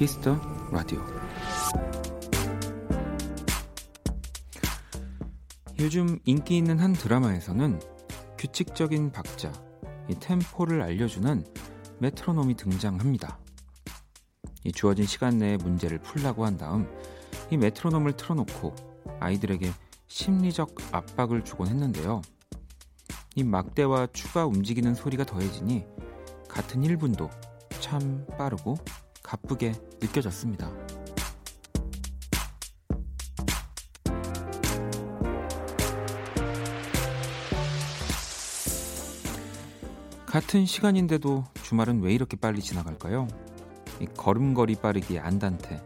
Kiss the Radio. 요즘 인기 있는 한 드라마에서는 규칙적인 박자, 이 템포를 알려주는 메트로놈이 등장합니다. 이 주어진 시간 내에 문제를 풀라고 한 다음 이 메트로놈을 틀어놓고 아이들에게 심리적 압박을 주곤 했는데요. 이 막대와 추가 움직이는 소리가 더해지니 같은 1분도 참 빠르고 가쁘게 느껴졌습니다. 같은 시간인데도 주말은 왜 이렇게 빨리 지나갈까요? 이 걸음걸이 빠르기 안단테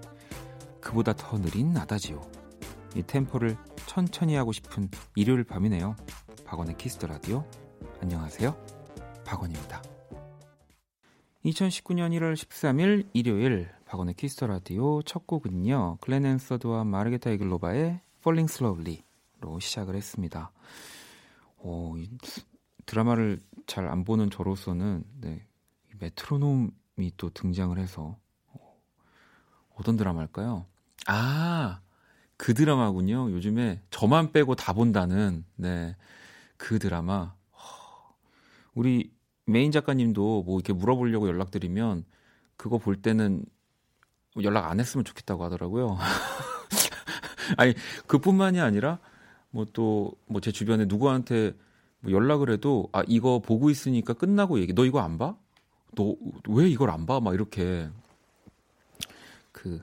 그보다 더 느린 나다지요. 이 템포를 천천히 하고 싶은 일요일 밤이네요. 박원의 Kiss the Radio. 안녕하세요. 박원입니다. 2019년 1월 13일 일요일 박원의 Kiss the Radio 첫 곡은요. 글렌 핸서드와 마르케타 이글로바의 Falling Slowly로 시작을 했습니다. 오, 이 드라마를 잘 안 보는 저로서는 네, 메트로놈이 또 등장을 해서 어, 어떤 드라마일까요? 아, 그 드라마군요. 요즘에 저만 빼고 다 본다는 네, 그 드라마. 우리 메인 작가님도 뭐 이렇게 물어보려고 연락드리면 그거 볼 때는 연락 안 했으면 좋겠다고 하더라고요. 아니 그뿐만이 아니라 뭐 또 뭐 제 주변에 누구한테 뭐 연락을 해도 아 이거 보고 있으니까 끝나고 얘기 너 이거 안 봐? 너 왜 이걸 안 봐? 막 이렇게 그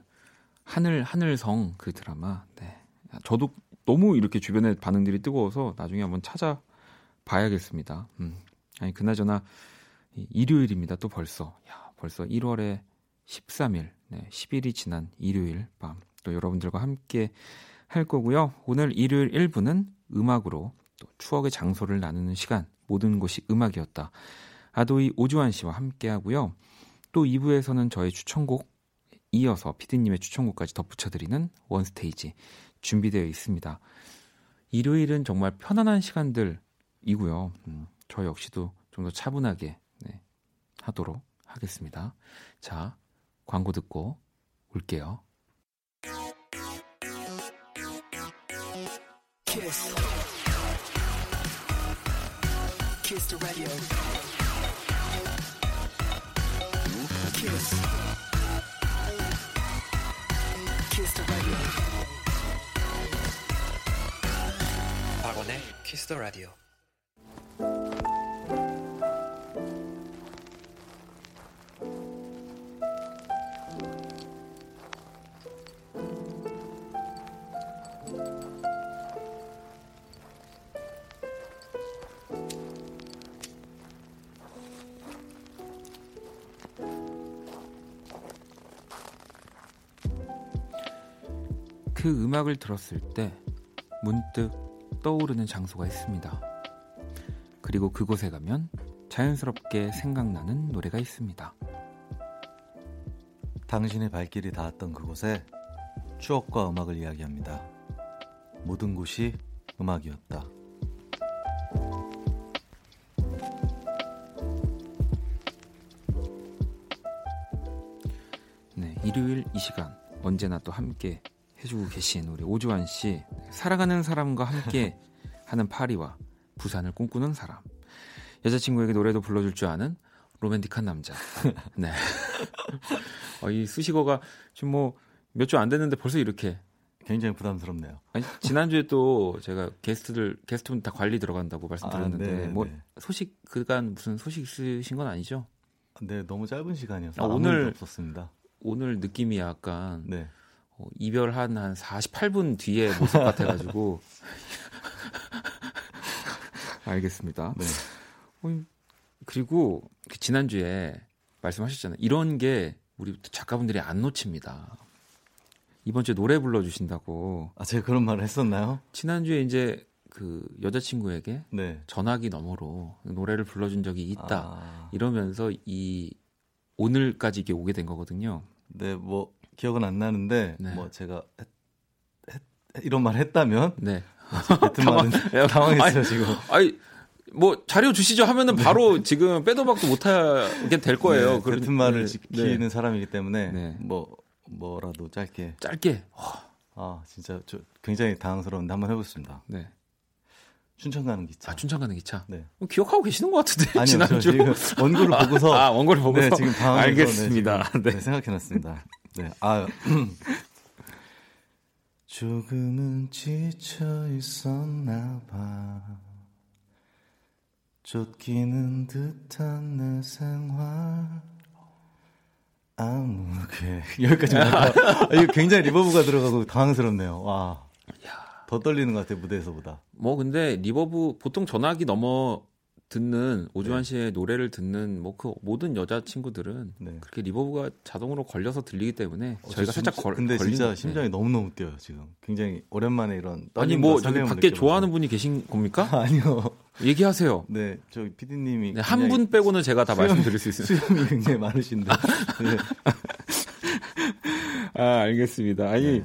하늘 하늘성 그 드라마 네 저도 너무 이렇게 주변에 반응들이 뜨거워서 나중에 한번 찾아 봐야겠습니다. 음. 아니 그나저나 일요일입니다. 또 벌써 야 벌써 1월에 13일 네 10일이 지난 일요일 밤 또 여러분들과 함께 할 거고요. 오늘 일요일 1부는 음악으로 또 추억의 장소를 나누는 시간 모든 곳이 음악이었다. 아도이 오주환 씨와 함께 하고요. 또 2부에서는 저의 추천곡 이어서 피디님의 추천곡까지 덧붙여드리는 원스테이지 준비되어 있습니다. 일요일은 정말 편안한 시간들이고요. 음, 저 역시도 좀 더 차분하게 네, 하도록 하겠습니다. 자, 광고 듣고 올게요. 키스. 키스 더 라디오. 키스. 키스 더 라디오. 박원의 키스 더 라디오. 그 음악을 들었을 때 문득 떠오르는 장소가 있습니다. 그리고 그곳에 가면 자연스럽게 생각나는 노래가 있습니다. 당신의 발길이 닿았던 그곳에 추억과 음악을 이야기합니다. 모든 곳이 음악이었다. 네, 일요일 이 시간 언제나 또 함께 해주고 계신 우리 오주환 씨 사랑하는 사람과 함께 하는 파리와 부산을 꿈꾸는 사람 여자친구에게 노래도 불러줄 줄 아는 로맨틱한 남자 네. 어, 이 수식어가 지금 뭐 몇 주 안 됐는데 벌써 이렇게 굉장히 부담스럽네요. 아니, 지난주에 또 제가 게스트들 게스트분 다 관리 들어간다고 말씀드렸는데 아, 네, 뭐 네. 소식 그간 무슨 소식 있으신 건 아니죠? 네, 너무 짧은 시간이어서 아, 오늘 없었습니다. 오늘 느낌이 약간 네. 어, 이별한 한 48분 뒤에 모습 같아가지고 알겠습니다. 네. 어, 그리고 그 지난주에 말씀하셨잖아요. 이런 게 우리 작가분들이 안 놓칩니다. 이번 주에 노래 불러주신다고. 아, 제가 그런 말을 했었나요? 지난주에 이제 그 여자친구에게 네. 전화기 너머로 노래를 불러준 적이 있다. 아... 이러면서 이 오늘까지 이게 오게 된 거거든요. 네, 뭐 기억은 안 나는데 네. 뭐 제가 했, 했, 이런 말 했다면 네. 같은 말은 당황했어요 지금. 아니 뭐 자료 주시죠 하면은 네. 바로 지금 빼도 박도 못하게 될 거예요. 네, 그런 말을 네, 지키는 네. 사람이기 때문에 네. 뭐 뭐라도 짧게 짧게. 아 진짜 저 굉장히 당황스러운데 한번 해보겠습니다. 네. 춘천 가는 기차. 아, 춘천 가는 기차. 네. 뭐 기억하고 계시는 것 같은데. 아니요, 지난주. 지금 원고를 보고서. 아, 원고를 보고서. 네, 지금 당황해서. 알겠습니다. 네, 네. 네 생각해놨습니다. 네. 아. 조금은 지쳐 있었나 봐. 쫓기는 듯한 내 생활. 아무 계. 여기까지 아, 이거 굉장히 reverb가 들어가고 당황스럽네요. 와. 더 떨리는 것 같아요, 무대에서보다. 뭐 근데 reverb 보통 전화기 넘어 듣는 오주환 네. 씨의 노래를 듣는 뭐 그 모든 여자 친구들은 네. 그렇게 리버브가 자동으로 걸려서 들리기 때문에 어, 저희가 살짝 걸. 근데 진짜 심장이 네. 너무 너무 뛰어요 지금. 굉장히 오랜만에 이런. 아니 뭐 저기 밖에 느껴봐서. 좋아하는 분이 계신 겁니까? 아니요. 얘기하세요. 네, 저기 피디님이 네, 한분 빼고는 제가 다 수염, 말씀드릴 수 있어요. 수염이 굉장히 많으신데. 네. 아 알겠습니다. 아니. 네.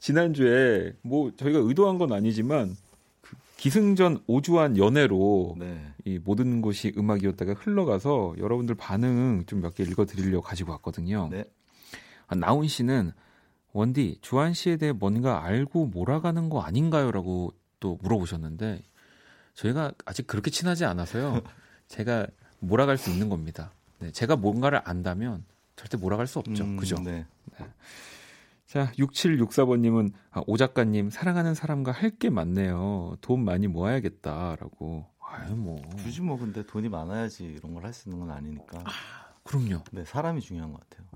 지난주에 뭐 저희가 의도한 건 아니지만 그 기승전 오주환 연애로 네. 이 모든 곳이 음악이었다가 흘러가서 여러분들 반응 좀 몇 개 읽어드리려고 가지고 왔거든요. 네. 아, 나훈 씨는 원디 주한 씨에 대해 뭔가 알고 몰아가는 거 아닌가요?라고 또 물어보셨는데 저희가 아직 그렇게 친하지 않아서요. 제가 몰아갈 수 있는 겁니다. 네, 제가 뭔가를 안다면 절대 몰아갈 수 없죠. 음, 그죠? 네. 네. 자, 6764번님은 아, 오 작가님 사랑하는 사람과 할 게 많네요. 돈 많이 모아야겠다라고. 아유 뭐. 굳이 뭐 근데 돈이 많아야지 이런 걸 할 수 있는 건 아니니까. 아, 그럼요. 네, 사람이 중요한 것 같아요.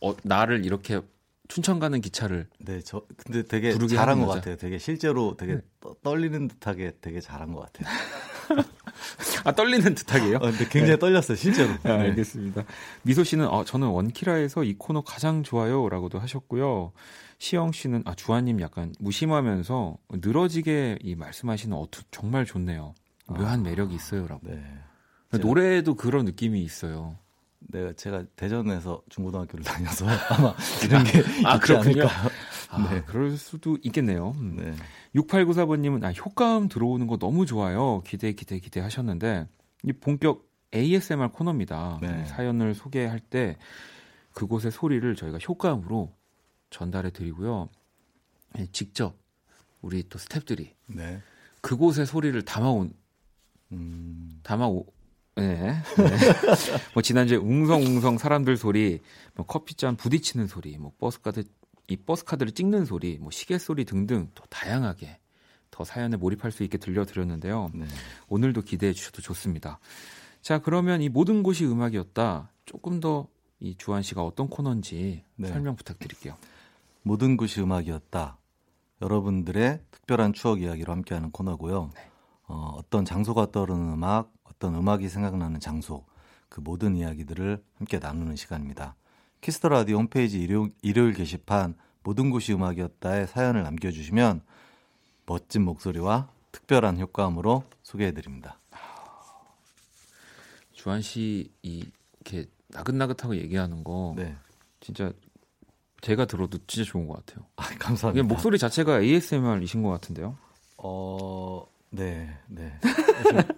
어, 나를 이렇게 춘천 가는 기차를. 네, 저 근데 되게 잘한 것 같아요. 되게 실제로 되게 네. 떨리는 듯하게 되게 잘한 것 같아요. 아 떨리는 듯하게요? 어, 근데 굉장히 네. 떨렸어요, 실제로. 아, 알겠습니다. 미소 씨는 어, 저는 원키라에서 이 코너 가장 좋아요라고도 하셨고요. 시영 씨는 아 주아님 약간 무심하면서 늘어지게 이 말씀하시는 어투 정말 좋네요. 묘한 아, 매력이 있어요라고. 네. 노래에도 그런 느낌이 있어요. 네, 제가 대전에서 중고등학교를 다녀서 아마 이런 게 아, 그렇군요. 아, 네. 그럴 수도 있겠네요. 음. 네. 6894번님은 아, 효과음 들어오는 거 너무 좋아요. 기대, 기대, 기대 하셨는데, 이 본격 ASMR 코너입니다. 네. 사연을 소개할 때 그곳의 소리를 저희가 효과음으로 전달해 드리고요. 예, 직접 우리 또 스탭들이 네. 그곳의 소리를 담아온, 음... 담아오, 네. 네. 뭐 지난주에 웅성웅성 사람들 소리, 뭐 커피잔 부딪히는 소리, 뭐 버스카드 이 버스 카드를 찍는 소리, 뭐 시계 소리 등등 또 다양하게 더 사연에 몰입할 수 있게 들려드렸는데요. 네. 오늘도 기대해 주셔도 좋습니다. 자, 그러면 이 모든 곳이 음악이었다. 조금 더 이 주한 씨가 어떤 코너인지 네. 설명 부탁드릴게요. 모든 곳이 음악이었다. 여러분들의 특별한 추억 이야기로 함께하는 코너고요. 네. 어, 어떤 장소가 떠오르는 음악, 어떤 음악이 생각나는 장소, 그 모든 이야기들을 함께 나누는 시간입니다. Kiss the Radio 홈페이지 일요, 일요일 게시판 모든 곳이 음악이었다에 사연을 남겨주시면 멋진 목소리와 특별한 효과음으로 소개해드립니다. 주한 씨 이렇게 나긋나긋하고 얘기하는 거 네. 진짜 제가 들어도 진짜 좋은 것 같아요. 아, 감사합니다. 목소리 자체가 ASMR이신 것 같은데요? 어, 네, 네.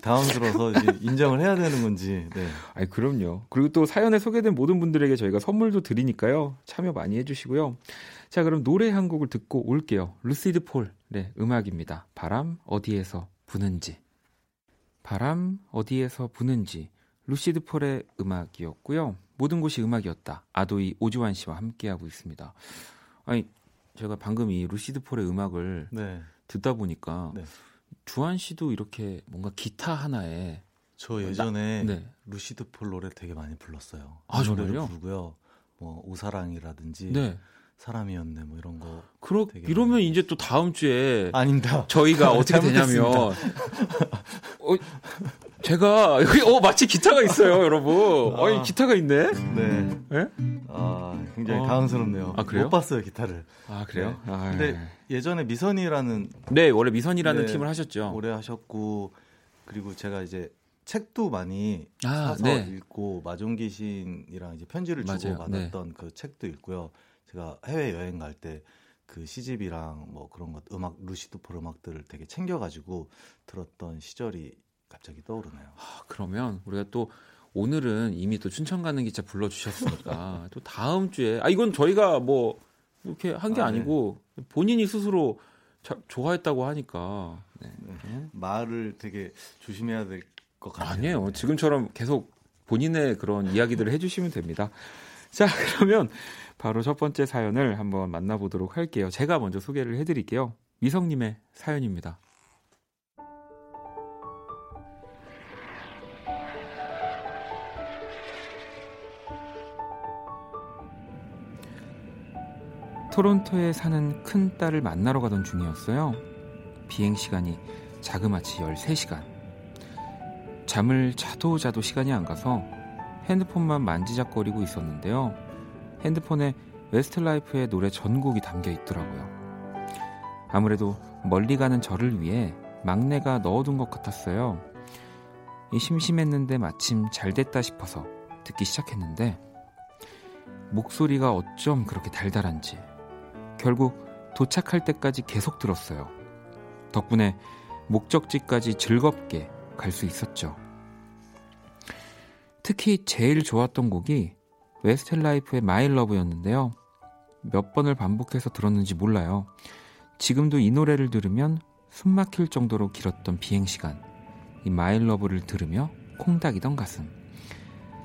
당황스러워서 이제 인정을 해야 되는 건지. 네. 아니 그럼요. 그리고 또 사연에 소개된 모든 분들에게 저희가 선물도 드리니까요. 참여 많이 해주시고요. 자, 그럼 노래 한 곡을 듣고 올게요. 루시드 폴의 네, 음악입니다. 바람 어디에서 부는지. 바람 어디에서 부는지. 루시드 폴의 음악이었고요. 모든 곳이 음악이었다. 아도이 오주환 씨와 함께하고 있습니다. 아니 제가 방금 이 루시드 폴의 음악을 네. 듣다 보니까. 네. 주환 씨도 이렇게 뭔가 기타 하나에 저 예전에 나, 네. 루시드 폴 노래 되게 많이 불렀어요. 아, 그 노래를 부르고요. 뭐 오사랑이라든지 네. 사람이었네 뭐 이런 거. 그러 이러면 이제 또 다음 주에 아닙니다. 저희가 어떻게 되냐면 어, 제가 여기 어 마치 기타가 있어요, 여러분. 아, 어, 기타가 있네. 네. 네? 아 굉장히 어. 당황스럽네요. 아 그래요? 못 봤어요 기타를. 아 그래요? 네. 아, 근데 예. 예전에 미선이라는 네 원래 미선이라는 네, 팀을 하셨죠. 오래 하셨고 그리고 제가 이제 책도 많이 아, 사서 네. 읽고 마종기 신이랑 이제 편지를 주고 맞아요. 받았던 네. 그 책도 읽고요. 제가 해외 여행 갈 때 그 시집이랑 뭐 그런 것 음악 루시드 폴 음악들을 되게 챙겨가지고 들었던 시절이 갑자기 떠오르네요. 아, 그러면 우리가 또 오늘은 이미 또 춘천 가는 기차 불러주셨으니까 또 다음 주에 아 이건 저희가 뭐 이렇게 한게 아, 니고 네. 본인이 스스로 자, 좋아했다고 하니까 네. 네. 말을 되게 조심해야 될 것 같아요. 아니에요. 지금처럼 계속 본인의 그런 이야기들을 해주시면 됩니다. 자 그러면 바로 첫 번째 사연을 한번 만나보도록 할게요. 제가 먼저 소개를 해드릴게요. 미성님의 사연입니다. 토론토에 사는 큰 딸을 만나러 가던 중이었어요. 비행 시간이 자그마치 13시간. 잠을 자도 자도 시간이 안 가서 핸드폰만 만지작거리고 있었는데요. 핸드폰에 웨스트라이프의 노래 전곡이 담겨 있더라고요. 아무래도 멀리 가는 저를 위해 막내가 넣어둔 것 같았어요. 심심했는데 마침 잘 됐다 싶어서 듣기 시작했는데 목소리가 어쩜 그렇게 달달한지 결국 도착할 때까지 계속 들었어요. 덕분에 목적지까지 즐겁게 갈 수 있었죠. 특히 제일 좋았던 곡이 웨스트라이프의 My Love였는데요. 몇 번을 반복해서 들었는지 몰라요. 지금도 이 노래를 들으면 숨 막힐 정도로 길었던 비행 시간. 이 My Love를 들으며 콩닥이던 가슴.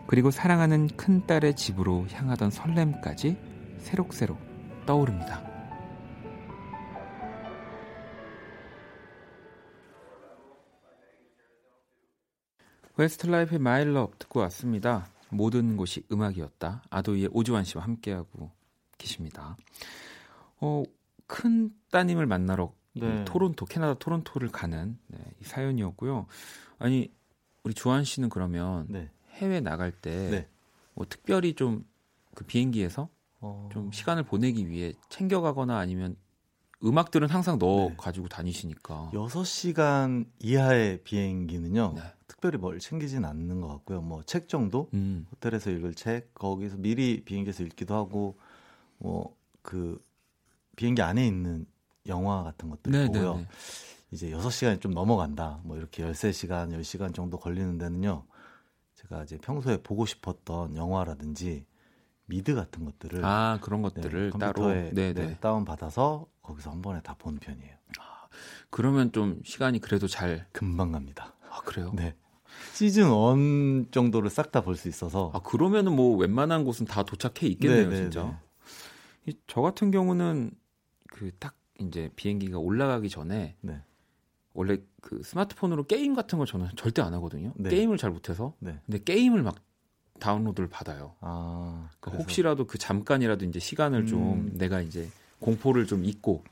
그리고 사랑하는 큰 딸의 집으로 향하던 설렘까지 새록새록 떠오릅니다. 웨스트라이프의 My Love 듣고 왔습니다. 모든 곳이 음악이었다. 아도이의 오주환 씨와 함께하고 계십니다. 어, 큰 따님을 만나러 네. 토론토, 캐나다 토론토를 가는 네, 이 사연이었고요. 아니, 우리 주한 씨는 그러면 네. 해외 나갈 때 네. 뭐 특별히 좀 그 비행기에서 어... 좀 시간을 보내기 위해 챙겨가거나 아니면 음악들은 항상 넣어 네. 가지고 다니시니까 6시간 이하의 비행기는요. 네. 특별히 뭘 챙기진 않는 것 같고요. 뭐 책 정도 음. 호텔에서 읽을 책 거기서 미리 비행기에서 읽기도 하고 뭐 그 비행기 안에 있는 영화 같은 것들 네, 보고요. 네, 네. 이제 6시간이 좀 넘어간다. 뭐 이렇게 13시간, 10시간 정도 걸리는 데는요. 제가 이제 평소에 보고 싶었던 영화라든지 미드 같은 것들을 아 그런 것들을 네, 컴퓨터에 네, 네. 다운 받아서 거기서 한 번에 다 보는 편이에요. 아, 그러면 좀 시간이 그래도 잘 금방 갑니다. 아 그래요? 네. 시즌 1 정도를 싹 다 볼 수 있어서 아 그러면은 뭐 웬만한 곳은 다 도착해 있겠네요, 네네네. 진짜. 저 같은 경우는 그 딱 이제 비행기가 올라가기 전에 네. 원래 그 스마트폰으로 게임 같은 걸 저는 절대 안 하거든요. 네. 게임을 잘 못해서. 네. 근데 게임을 막 다운로드를 받아요. 아, 그러니까 혹시라도 그 잠깐이라도 이제 시간을 음. 좀 내가 이제 공포를 좀 잊고.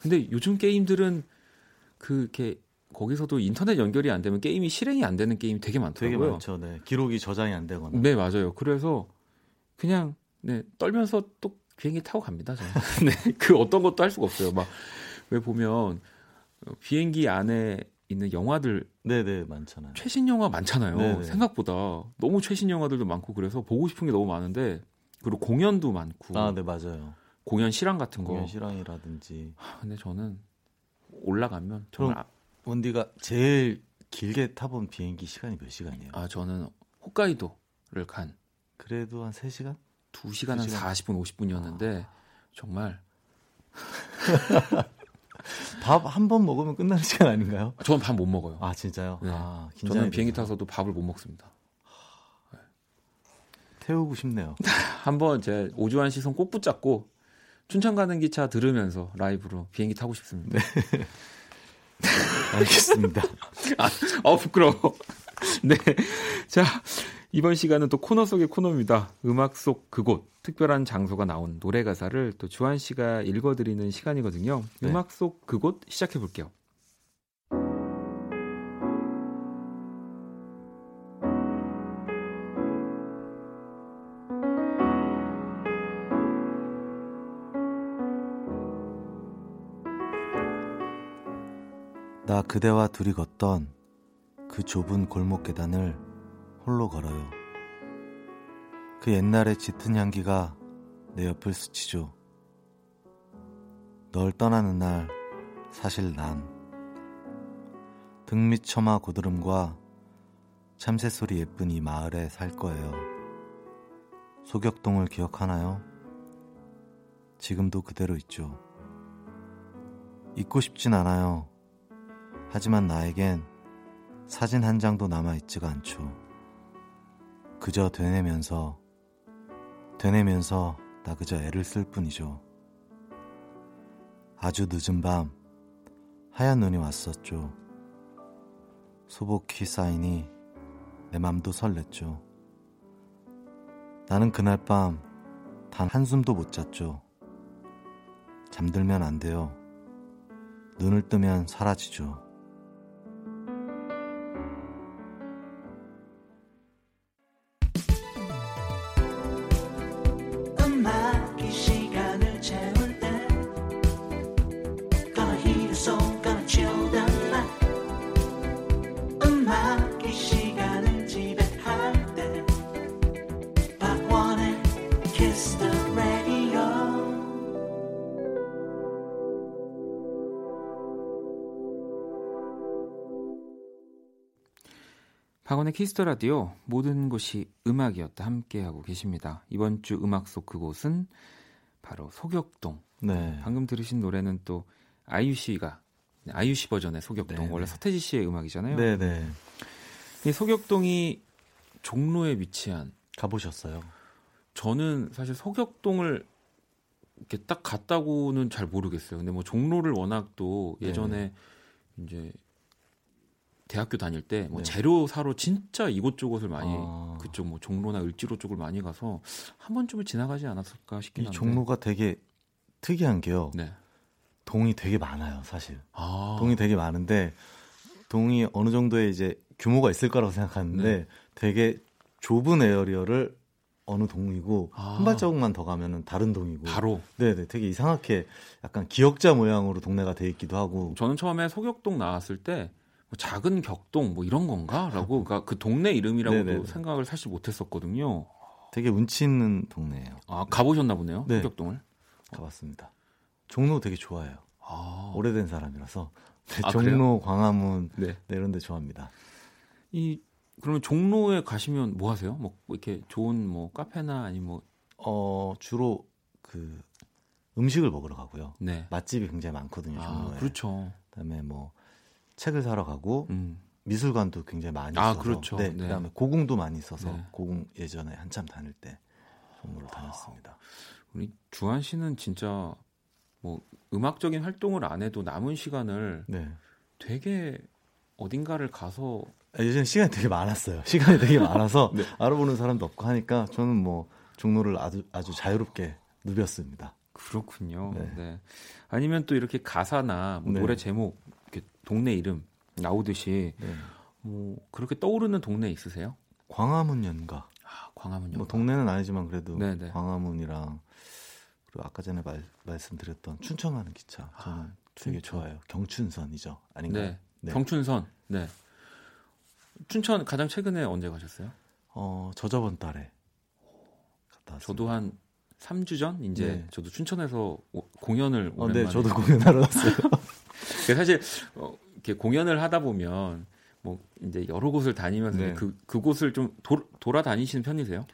근데 요즘 게임들은 그렇게 거기서도 인터넷 연결이 안 되면 게임이 실행이 안 되는 게임이 되게 많더라고요. 되게 많죠. 네. 기록이 저장이 안 되거나. 네, 맞아요. 그래서 그냥 네, 떨면서 또 비행기 타고 갑니다. 저는. 네. 그 어떤 것도 할 수가 없어요. 막 왜 보면 비행기 안에 있는 영화들 네네 많잖아요. 최신 영화 많잖아요. 네네. 생각보다 너무 최신 영화들도 많고 그래서 보고 싶은 게 너무 많은데 그리고 공연도 많고. 아, 네 맞아요. 공연 실황 같은 거. 공연 실황이라든지. 하, 근데 저는 올라가면 정말 아, 원디가 제일 길게 타본 비행기 시간이 몇 시간이에요? 아 저는 홋카이도를 간. 그래도 한 3시간? 2시간, 2시간? 한 40분 50분이었는데 아. 정말 밥 한 번 먹으면 끝나는 시간 아닌가요? 저는 밥 못 먹어요. 아 진짜요? 네. 아, 저는 비행기 타서도 밥을 못 먹습니다. 네. 태우고 싶네요. 한번 제 오주환 씨손꼭 붙잡고 춘천 가는 기차 들으면서 라이브로 비행기 타고 싶습니다. 네. 알겠습니다. 아, 어 부끄러워. 네. 자, 이번 시간은 또 코너 속의 코너입니다. 음악 속 그곳, 특별한 장소가 나온 노래 가사를 또 주한 씨가 읽어드리는 시간이거든요. 네. 음악 속 그곳 시작해 볼게요. 그대와 둘이 걷던 그 좁은 골목 계단을 홀로 걸어요. 그 옛날의 짙은 향기가 내 옆을 스치죠. 널 떠나는 날 사실 난 등밑 처마 고드름과 참새 소리 예쁜 이 마을에 살 거예요. 소격동을 기억하나요? 지금도 그대로 있죠. 잊고 싶진 않아요. 하지만 나에겐 사진 한 장도 남아있지가 않죠. 그저 되뇌면서, 되뇌면서 나 그저 애를 쓸 뿐이죠. 아주 늦은 밤, 하얀 눈이 왔었죠. 소복히 쌓이니 내 맘도 설렜죠. 나는 그날 밤 단 한숨도 못 잤죠. 잠들면 안 돼요. 눈을 뜨면 사라지죠. 박원의 키스 더 라디오 모든 곳이 음악이었다 함께 하고 계십니다. 이번 주 음악 속 그곳은 바로 소격동. 네. 방금 들으신 노래는 또 아이유 씨가 아이유 씨 버전의 소격동. 네네. 원래 네. 서태지 씨의 음악이잖아요. 네, 네. 이 소격동이 종로에 위치한 가보셨어요? 저는 사실 소격동을 이렇게 딱 갔다고는 잘 모르겠어요. 근데 뭐 종로를 워낙 또 예전에 네. 이제 대학교 다닐 때뭐 네. 재료 사러 진짜 이곳저곳을 많이 아. 그쪽 뭐 종로나 을지로 쪽을 많이 가서 한 번쯤은 지나가지 않았을까 싶긴 한데. 종로가 되게 특이한 게요. 네. 동이 되게 많아요, 사실. 아. 동이 되게 많은데 동이 어느 정도의 이제 규모가 있을 거라고 생각하는데 네. 되게 좁은 에어리어를 어느 동이고 아. 한 발자국만 더 가면은 다른 동이고 바로 네네 되게 이상하게 약간 기역자 모양으로 동네가 돼 있기도 하고 저는 처음에 소격동 나왔을 때 뭐 작은 격동 뭐 이런 건가라고 그러니까 그 동네 이름이라고 생각을 사실 못했었거든요. 되게 운치 있는 동네예요. 아 가보셨나 보네요. 네. 격동을 가봤습니다. 종로 되게 좋아해요. 아. 오래된 사람이라서 네, 아, 종로, 그래요? 광화문 네. 네, 이런 데 좋아합니다. 이 그러면 종로에 가시면 뭐 하세요? 뭐 이렇게 좋은 뭐 카페나 아니 뭐 어, 주로 그 음식을 먹으러 가고요. 네. 맛집이 굉장히 많거든요, 아, 종로에. 아, 그렇죠. 그다음에 뭐 책을 사러 가고 음. 미술관도 굉장히 많이 아, 있어서 그렇죠. 네, 네. 그다음에 고궁도 많이 있어서 네. 고궁 예전에 한참 다닐 때 종로를 다녔습니다. 우리 주한 씨는 진짜 뭐 음악적인 활동을 안 해도 남은 시간을 네. 되게 어딘가를 가서 아, 예전에 시간이 되게 많았어요. 시간이 되게 많아서 네. 알아보는 사람도 없고 하니까 저는 뭐 종로를 아주 아주 자유롭게 누볐습니다. 그렇군요. 네. 네. 아니면 또 이렇게 가사나 뭐 네. 노래 제목 동네 이름 나오듯이 네. 뭐 그렇게 떠오르는 동네 있으세요? 광화문 연가. 아, 광화문 연가. 뭐 동네는 아니지만 그래도 네네. 네. 광화문이랑 그리고 아까 전에 말, 말씀드렸던 춘천 가는 기차 저는 아, 되게 좋아요. 경춘선이죠. 아닌가요? 네. 네. 경춘선. 네. 춘천 가장 최근에 언제 가셨어요? 어, 저저번 달에 갔다 왔어요. 저도 한 3주 전 이제 네. 저도 춘천에서 오, 공연을 어, 네, 저도 공연하러 왔어요. 사실 어, 이렇게 공연을 하다 보면 뭐 이제 여러 곳을 다니면서 네. 그 그곳을 좀 도, 돌아다니시는 편이세요?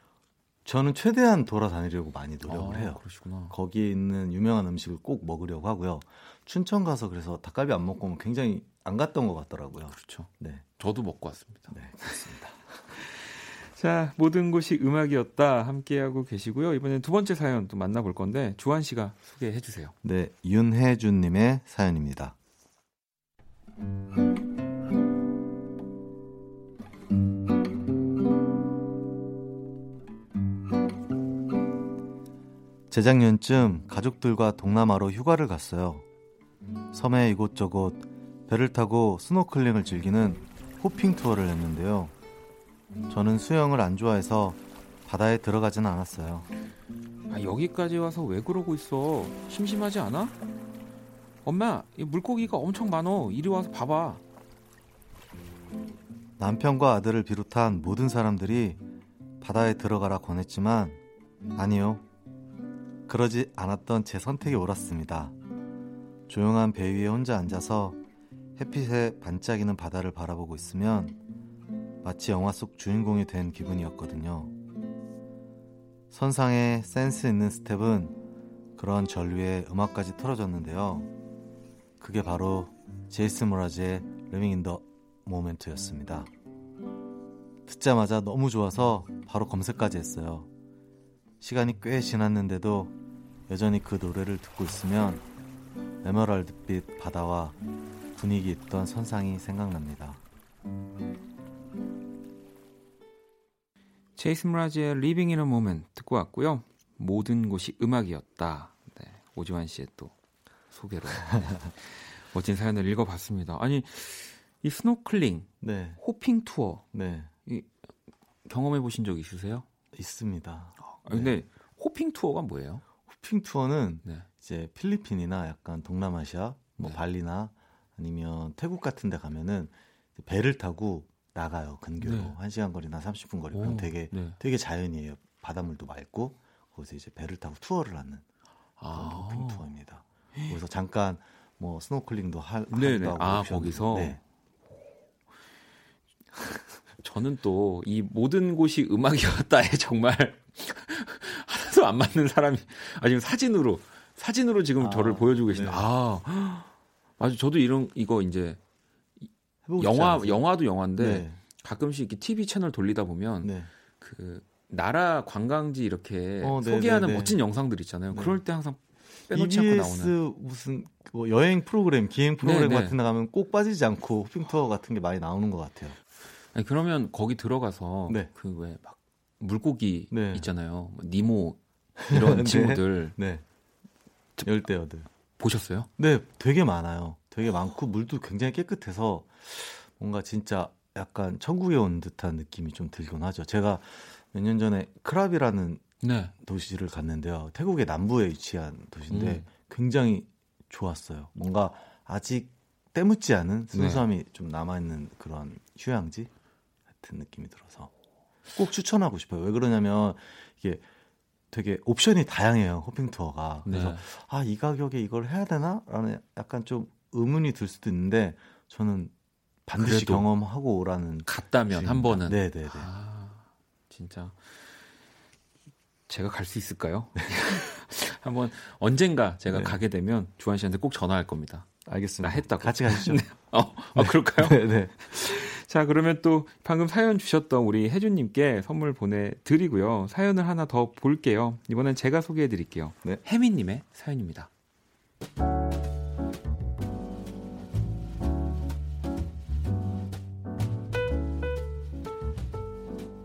저는 최대한 돌아다니려고 많이 노력을 아, 해요. 그러시구나. 거기에 있는 유명한 음식을 꼭 먹으려고 하고요. 춘천 가서 그래서 닭갈비 안 먹고 오면 굉장히 안 갔던 것 같더라고요. 그렇죠. 네. 저도 먹고 왔습니다. 네, 그렇습니다. 자, 모든 곳이 음악이었다 함께하고 계시고요. 이번엔 두 번째 사연 또 만나볼 건데 주한 씨가 소개해 주세요. 네, 윤혜준 님의 사연입니다. 재작년쯤 가족들과 동남아로 휴가를 갔어요. 섬에 이곳저곳 배를 타고 스노클링을 즐기는 hopping 투어를 했는데요. 저는 수영을 안 좋아해서 바다에 들어가지는 않았어요. 아, 여기까지 와서 왜 그러고 있어? 심심하지 않아? 엄마, 이 물고기가 엄청 많어. 이리 와서 봐봐. 남편과 아들을 비롯한 모든 사람들이 바다에 들어가라 권했지만 아니요. 그러지 않았던 제 선택이 옳았습니다. 조용한 배 위에 혼자 앉아서 햇빛에 반짝이는 바다를 바라보고 있으면 마치 영화 속 주인공이 된 기분이었거든요. 선상에 센스 있는 스텝은 그런 전류에 음악까지 틀어줬는데요. 그게 바로 제이스 모라즈의 in the Moment였습니다. 듣자마자 너무 좋아서 바로 검색까지 했어요. 시간이 꽤 지났는데도 여전히 그 노래를 듣고 있으면 에메랄드빛 바다와 분위기 있던 선상이 생각납니다. 제이슨 므라즈의 Living in the Moment 듣고 왔고요. 모든 곳이 음악이었다. 네, 오주환 씨의 또 소개로 네, 멋진 사연을 읽어봤습니다. 아니 이 스노클링, 네. hopping 투어, 네. 이, 경험해 보신 적 있으세요? 있습니다. 아, 근데 네. hopping 투어가 뭐예요? hopping 투어는 네. 이제 필리핀이나 약간 동남아시아, 뭐 네. 발리나 아니면 태국 같은 데 가면은 배를 타고 나가요. 근교로. 네. 1시간 거리나 30분 거리. 그럼 오, 되게 네. 되게 자연이에요. 바닷물도 맑고 거기서 이제 배를 타고 투어를 하는 그런 아, hopping 투어입니다. 그래서 잠깐 뭐 스노클링도 할 네네. 하고 아, 옵션도. 거기서? 네. 저는 또 이 모든 곳이 음악이었다에 정말 하나도 안 맞는 사람이 아 지금 사진으로 사진으로 지금 아, 저를 보여주고 계신데 네. 아 맞아 저도 이런 이거 이제 영화? 영화도 영화인데 네. 가끔씩 이렇게 TV 채널 돌리다 보면 네. 그 나라 관광지 이렇게 어, 네, 소개하는 네, 네. 멋진 영상들 있잖아요. 네. 그럴 때 항상 빼놓지 않고 나오는. 무슨 뭐 여행 프로그램, 기행 프로그램 네, 네. 같은 데 가면 꼭 빠지지 않고 호핑 투어 같은 게 많이 나오는 것 같아요. 아니, 그러면 거기 들어가서 네. 그왜 막 물고기 네. 있잖아요. 뭐 니모 이런 네. 친구들 네. 열대어들. 보셨어요? 네, 되게 많아요. 되게 많고 물도 굉장히 깨끗해서 뭔가 진짜 약간 천국에 온 듯한 느낌이 좀 들곤 하죠. 제가 몇 년 전에 크랍이라는 네. 도시를 갔는데요. 태국의 남부에 위치한 도시인데 음. 굉장히 좋았어요. 뭔가 아직 때묻지 않은 네. 순수함이 좀 남아있는 그런 휴양지 같은 느낌이 들어서 꼭 추천하고 싶어요. 왜 그러냐면 이게 되게 옵션이 다양해요. 호핑 투어가. 그래서 네. 아, 이 가격에 이걸 해야 되나? 라는 약간 좀 의문이 들 수도 있는데 저는 반드시 경험하고 오라는 갔다면 한 번은 네, 네, 네. 아, 진짜 제가 갈 수 있을까요? 한번 언젠가 제가 네. 가게 되면 주한 씨한테 꼭 전화할 겁니다. 알겠습니다. 나 했다고. 같이 가시죠. 어, 아, 그럴까요? 네, 네. 자, 그러면 또 방금 사연 주셨던 우리 혜준님께 선물 보내드리고요. 사연을 하나 더 볼게요. 이번엔 제가 소개해드릴게요. 네. 혜민님의 사연입니다.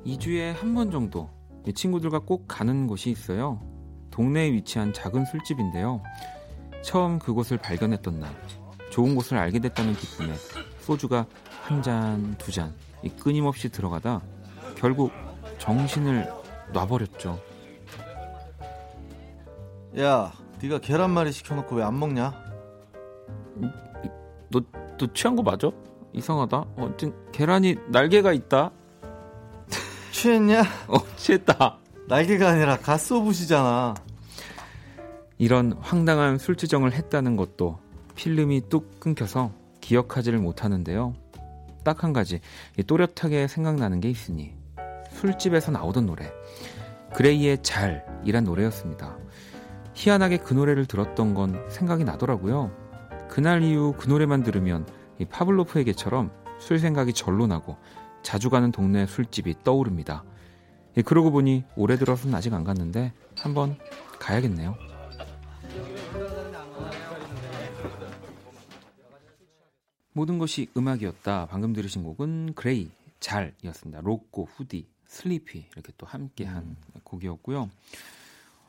2주에 한 번 정도 이 친구들과 꼭 가는 곳이 있어요. 동네에 위치한 작은 술집인데요. 처음 그곳을 발견했던 날, 좋은 곳을 알게 됐다는 기쁨에 소주가 한 잔, 두 잔, 이 끊임없이 들어가다 결국 정신을 놔버렸죠. 야, 네가 계란말이 시켜놓고 왜 안 먹냐? 너, 너 취한 거 맞아? 이상하다. 어, 좀 계란이 날개가 있다. 취했냐? 어, 취했다. 날개가 아니라 가스오브시잖아. 이런 황당한 술주정을 했다는 것도 필름이 뚝 끊겨서 기억하지를 못하는데요. 딱 한 가지 이 또렷하게 생각나는 게 있으니 술집에서 나오던 노래 그레이의 잘이란 노래였습니다. 희한하게 그 노래를 들었던 건 생각이 나더라고요. 그날 이후 그 노래만 들으면 이 파블로프의 개처럼 술 생각이 절로 나고 자주 가는 동네 술집이 떠오릅니다. 예, 그러고 보니 올해 들어서는 아직 안 갔는데 한번 가야겠네요. 모든 곳이 음악이었다. 방금 들으신 곡은 그레이의 잘이었습니다. 로꼬, 후디, 슬리피 이렇게 또 함께한 곡이었고요.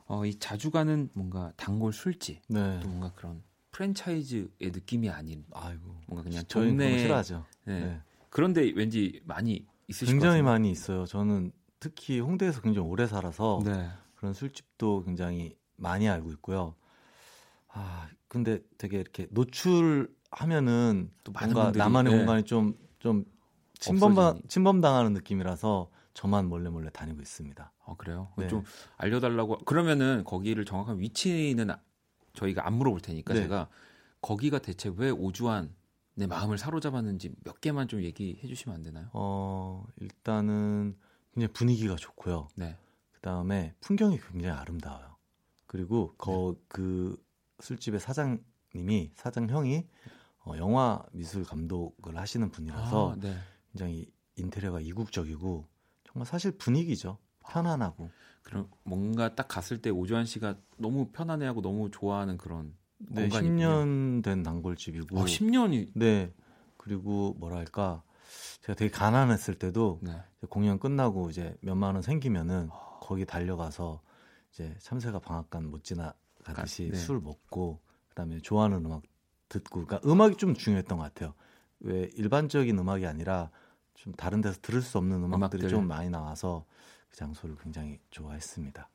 어, 이 자주 가는 뭔가 단골 술집 네. 또 뭔가 그런 프랜차이즈의 느낌이 아닌 아이고. 뭔가 그냥 동네 싫어하죠. 네. 네. 그런데 왠지 많이 있으실 굉장히 것 많이 있어요. 저는 특히 홍대에서 굉장히 오래 살아서. 네. 그런 술집도 굉장히 많이 알고 있고요. 아, 근데 되게 이렇게 노출하면은 또 많은 뭔가 분들이, 나만의 네. 공간이 좀, 좀 침범당, 없어지니. 침범당하는 느낌이라서 저만 몰래 몰래 다니고 있습니다. 어, 그래요? 네. 좀 알려달라고. 그러면은 거기를 정확한 위치는 아- 저희가 안 물어볼 테니까 네. 제가 거기가 대체 왜 오주환 내 마음을 사로잡았는지 몇 개만 좀 얘기해 주시면 안 되나요? 어, 일단은 굉장히 분위기가 좋고요. 네. 그다음에 풍경이 굉장히 아름다워요. 그리고 거, 네. 그 술집의 사장님이 사장 형이 어, 영화 미술 감독을 하시는 분이라서 아, 네. 굉장히 인테리어가 이국적이고 정말 사실 분위기죠. 편안하고. 그럼 뭔가 딱 갔을 때 오주환 씨가 너무 편안해하고 너무 좋아하는 그런 네, 공간이군요. 10년 된 단골집이고. 아, 10년이. 네. 그리고 뭐랄까 제가 되게 가난했을 때도 네. 공연 끝나고 이제 몇만 원 생기면은 아. 거기 달려가서 이제 참새가 방앗간 못 지나가듯이 네. 술 먹고 그다음에 좋아하는 음악 듣고 그러니까 음악이 좀 중요했던 것 같아요. 왜 일반적인 음악이 아니라 좀 다른 데서 들을 수 없는 음악들이 음악들. 좀 많이 나와서 그 장소를 굉장히 좋아했습니다.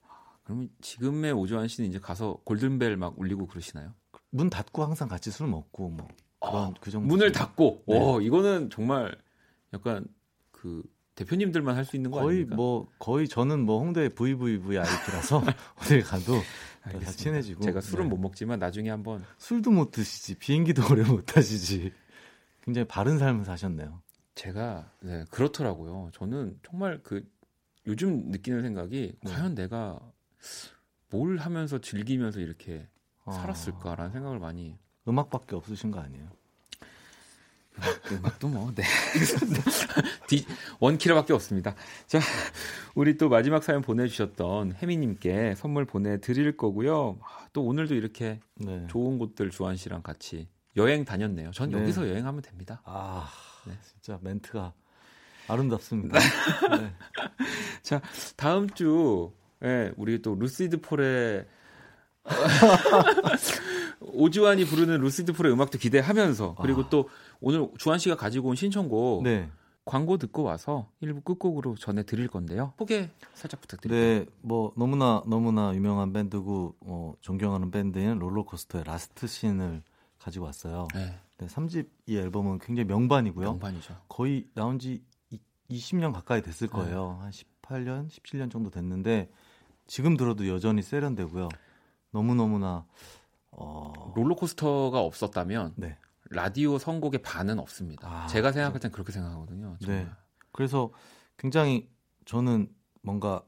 그러면 지금의 오조환 씨는 이제 가서 골든벨 막 울리고 그러시나요? 문 닫고 항상 같이 술 먹고 뭐 그런 아, 그 정도. 문을 닫고. 네. 오, 이거는 정말 약간 그 대표님들만 할 수 있는 거 거의 아닙니까? 뭐 거의 저는 뭐 홍대 VVVIP라서 어딜 가도 다 친해지고 제가 술은 네. 못 먹지만 나중에 한번 술도 못 드시지 비행기도 오래 못 타시지 굉장히 바른 삶을 사셨네요. 제가 네, 그렇더라고요. 저는 정말 그 요즘 느끼는 생각이 네. 과연 내가 뭘 하면서 즐기면서 이렇게 아... 살았을까라는 생각을 많이 음악밖에 없으신 거 아니에요? 음악, 도 뭐, 네. 원키로밖에 없습니다. 자, 우리 또 마지막 사연 보내주셨던 혜미님께 선물 보내드릴 거고요. 아, 또 오늘도 이렇게 네. 좋은 곳들 주한 씨랑 같이 여행 다녔네요. 전 네. 여기서 여행하면 됩니다. 아, 네. 진짜 멘트가 아름답습니다. 네. 자, 다음 주, 예, 우리 또 루시드 폴의 오지환이 부르는 루시드 폴의 음악도 기대하면서 그리고 아. 또 오늘 주환 씨가 가지고 온 신청곡 네. 광고 듣고 와서 1부 끝곡으로 전해 드릴 건데요. 소개 살짝 부탁드립니다. 네, 뭐 너무나 너무나 유명한 밴드고 어, 존경하는 밴드인 롤러코스터의 Last Scene을 가지고 왔어요. 네. 네, 3집 이 앨범은 굉장히 명반이고요. 명반이죠. 거의 나온 지 20년 가까이 됐을 네. 거예요. 네. 한 18년, 17년 정도 됐는데 지금 들어도 여전히 세련되고요. 너무너무나 어... 롤러코스터가 없었다면 네. 라디오 선곡의 반은 없습니다. 아, 제가 생각할 땐 그렇게 생각하거든요. 정말. 네. 그래서 굉장히 저는 뭔가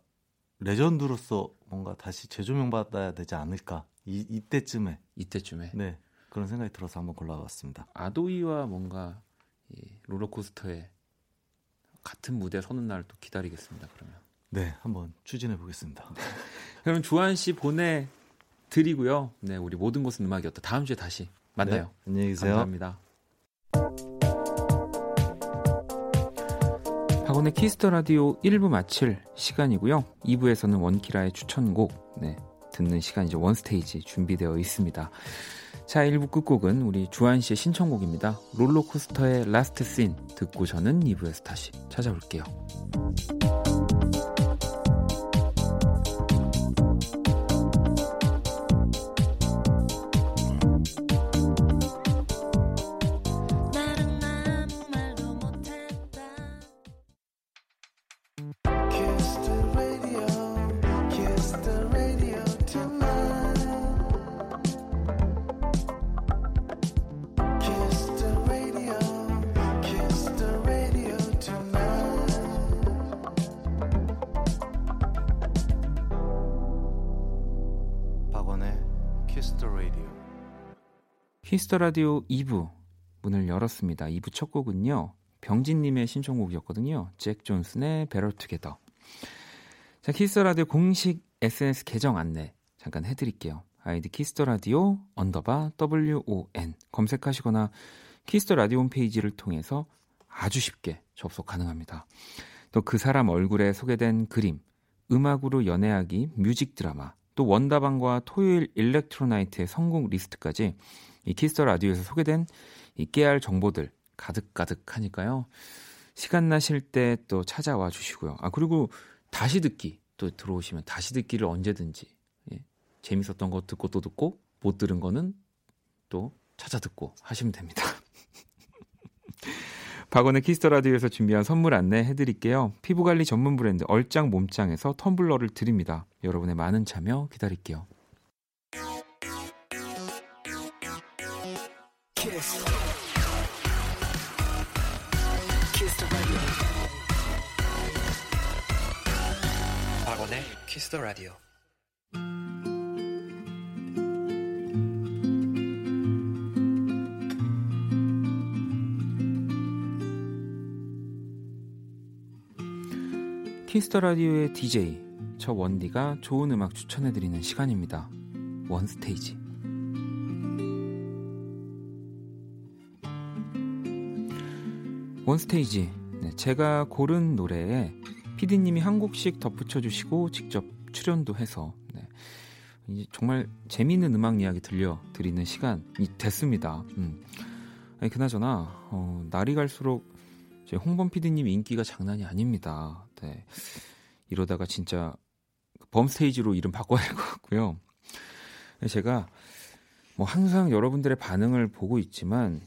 레전드로서 뭔가 다시 재조명 받아야 되지 않을까 이 이때쯤에 이때쯤에 네 그런 생각이 들어서 한번 골라봤습니다. 아도이와 뭔가 이 롤러코스터에 같은 무대 서는 날 또 기다리겠습니다. 그러면 네 한번 추진해 보겠습니다. 그럼 주환 씨 보내 드리고요. 네 우리 모든 곳은 음악이었다. 다음 주에 다시 만나요. 네, 안녕히 계세요. 감사합니다. 박원의 키스 더 라디오 1부 마칠 시간이고요. 2부에서는 원키라의 추천곡 네, 듣는 시간이죠. 원스테이지 준비되어 있습니다. 자, 1부 끝곡은 우리 주환 씨의 신청곡입니다. 롤러코스터의 Last Scene 듣고 저는 2부에서 다시 찾아올게요. 키스 더 라디오 2부 문을 열었습니다. 2부 첫 곡은요. 병진님의 신청곡이었거든요. 잭 존슨의 Better Together. 자, 키스 더 라디오 공식 SNS 계정 안내 잠깐 해드릴게요. 아이디 키스 더 라디오 underbar WON 검색하시거나 키스 더 라디오 홈페이지를 통해서 아주 쉽게 접속 가능합니다. 또 그 사람 얼굴에 소개된 그림, 음악으로 연애하기, 뮤직 드라마, 또 원다방과 토요일 일렉트로나이트의 선곡 리스트까지 이 키스 더 라디오에서 소개된 이 깨알 정보들 가득가득 하니까요. 시간 나실 때 또 찾아와 주시고요. 아, 그리고 다시 듣기 또 들어오시면 다시 듣기를 언제든지 예, 재밌었던 거 듣고 또 듣고 못 들은 거는 또 찾아 듣고 하시면 됩니다. 박원의 키스 더 라디오에서 준비한 선물 안내 해드릴게요. 피부관리 전문 브랜드 얼짱 몸짱에서 텀블러를 드립니다. 여러분의 많은 참여 기다릴게요. 키스. 박원의 키스 더 라디오. 키스터 라디오의 DJ 저 원디가 좋은 음악 추천해 드리는 시간입니다. 원 스테이지. 원 스테이지. 네, 제가 고른 노래에 피디님이 한 곡씩 덧붙여 주시고 직접 출연도 해서 네, 이제 정말 재미있는 음악 이야기 들려 드리는 시간이 됐습니다. 음. 아니, 그나저나 어, 날이 갈수록 홍범 피디님 인기가 장난이 아닙니다. 네. 이러다가 진짜 범 스테이지로 이름 바꿔야 할 것 같고요. 제가 뭐 항상 여러분들의 반응을 보고 있지만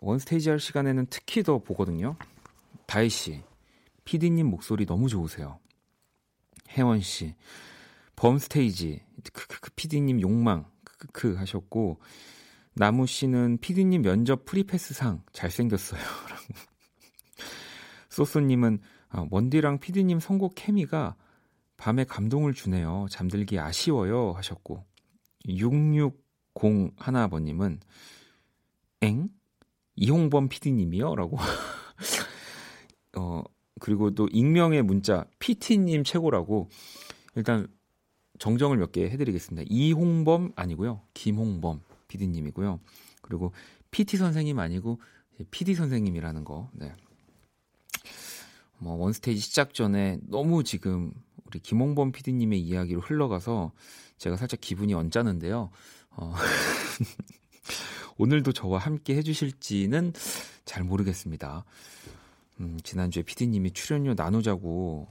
원 스테이지 할 시간에는 특히 더 보거든요. 다혜 씨, 피디님 목소리 너무 좋으세요. 혜원 씨, 범 스테이지, 크크크 피디님 욕망 크크크 하셨고 나무 씨는 피디님 면접 free pass상 잘생겼어요. 소소님은 아, 원디랑 피디님 선곡 케미가 밤에 감동을 주네요. 잠들기 아쉬워요 하셨고 660 하나아버님은 엥? 이홍범 피디님이요? 라고 어 그리고 또 익명의 문자 피티님 최고라고 일단 정정을 몇 개 해드리겠습니다. 이홍범 아니고요. 김홍범 피디님이고요. 그리고 PT 선생님 아니고 PD 선생님이라는 거. 네. 뭐 원스테이지 시작 전에 너무 지금 우리 김홍범 PD님의 이야기로 흘러가서 제가 살짝 기분이 언짢은데요. 어, 오늘도 저와 함께 해주실지는 잘 모르겠습니다. 음, 지난주에 PD님이 출연료 나누자고